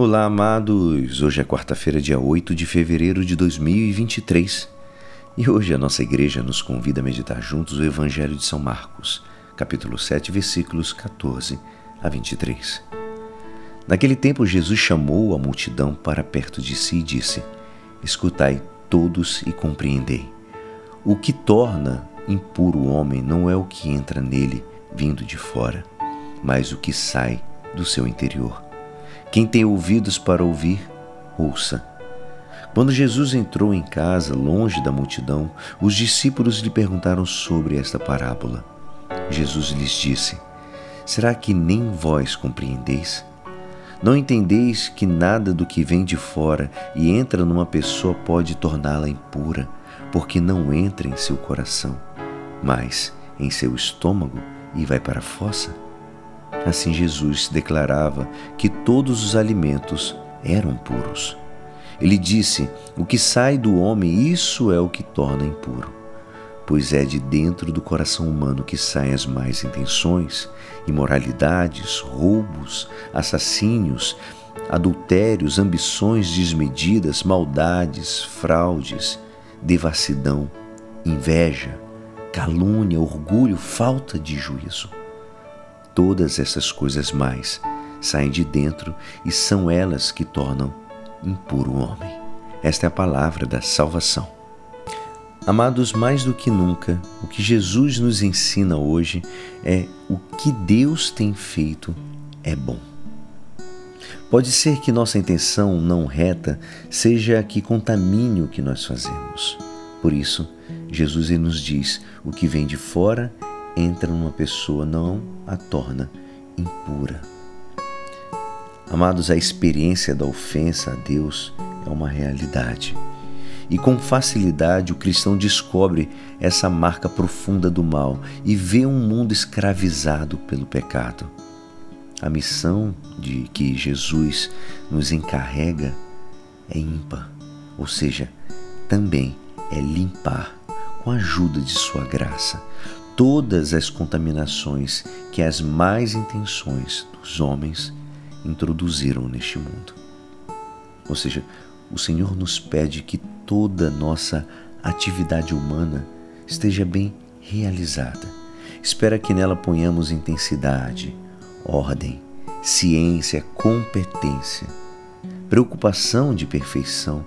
Olá, amados! Hoje é quarta-feira, dia 8 de fevereiro de 2023 e hoje a nossa igreja nos convida a meditar juntos o Evangelho de São Marcos, capítulo 7, versículos 14 a 23. Naquele tempo, Jesus chamou a multidão para perto de si e disse: Escutai todos e compreendei. O que torna impuro o homem não é o que entra nele vindo de fora, mas o que sai do seu interior quem tem ouvidos para ouvir, ouça. Quando Jesus entrou em casa, longe da multidão, os discípulos lhe perguntaram sobre esta parábola. Jesus lhes disse: Será que nem vós compreendeis? Não entendeis que nada do que vem de fora e entra numa pessoa pode torná-la impura, porque não entra em seu coração, mas em seu estômago e vai para a fossa? Assim Jesus declarava que todos os alimentos eram puros. Ele disse: O que sai do homem, isso é o que torna impuro. Pois é de dentro do coração humano que saem as más intenções, imoralidades, roubos, assassínios, adultérios, ambições desmedidas, maldades, fraudes, devassidão, inveja, calúnia, orgulho, falta de juízo. Todas essas coisas mais saem de dentro e são elas que tornam impuro o homem. Esta é a palavra da salvação. Amados, mais do que nunca, o que Jesus nos ensina hoje é o que Deus tem feito é bom. Pode ser que nossa intenção não reta seja a que contamine o que nós fazemos. Por isso, Jesus nos diz: o que vem de fora entra numa pessoa não a torna impura. Amados, a experiência da ofensa a Deus é uma realidade. E com facilidade o cristão descobre essa marca profunda do mal e vê um mundo escravizado pelo pecado. A missão de que Jesus nos encarrega é ímpar, ou seja, também é limpar com a ajuda de sua graça todas as contaminações que as más intenções dos homens introduziram neste mundo. Ou seja, o Senhor nos pede que toda nossa atividade humana esteja bem realizada. Espera que nela ponhamos intensidade, ordem, ciência, competência, preocupação de perfeição,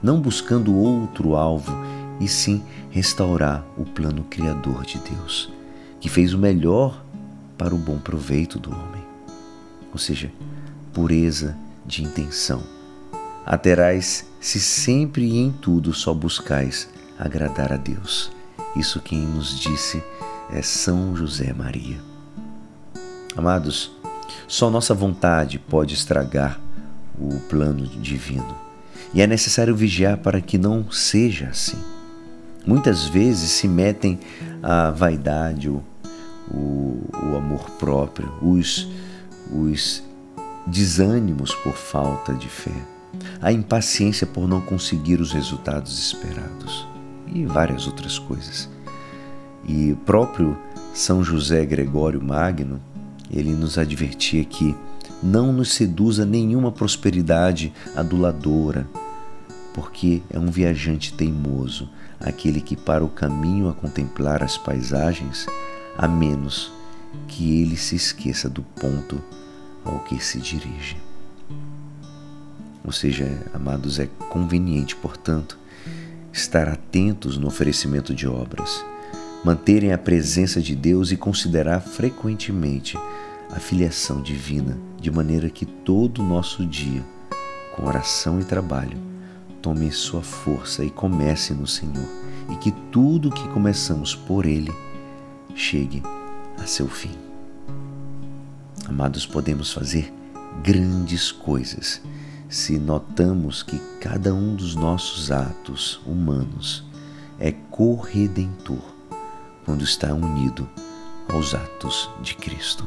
não buscando outro alvo e sim restaurar o plano criador de Deus, que fez o melhor para o bom proveito do homem. Ou seja, pureza de intenção. Aterás se sempre e em tudo só buscais agradar a Deus. Isso quem nos disse é São José Maria. Amados, só nossa vontade pode estragar o plano divino. E é necessário vigiar para que não seja assim. Muitas vezes se metem a vaidade, o, o, o amor próprio, os, os desânimos por falta de fé, a impaciência por não conseguir os resultados esperados e várias outras coisas. E o próprio São José Gregório Magno, ele nos advertia que não nos seduza nenhuma prosperidade aduladora, porque é um viajante teimoso, aquele que para o caminho a contemplar as paisagens, a menos que ele se esqueça do ponto ao que se dirige. Ou seja, amados, é conveniente, portanto, estar atentos no oferecimento de obras, manterem a presença de Deus e considerar frequentemente a filiação divina, de maneira que todo o nosso dia, com oração e trabalho, tome sua força e comece no Senhor, e que tudo que começamos por Ele chegue a seu fim. Amados, podemos fazer grandes coisas se notamos que cada um dos nossos atos humanos é corredentor quando está unido aos atos de Cristo.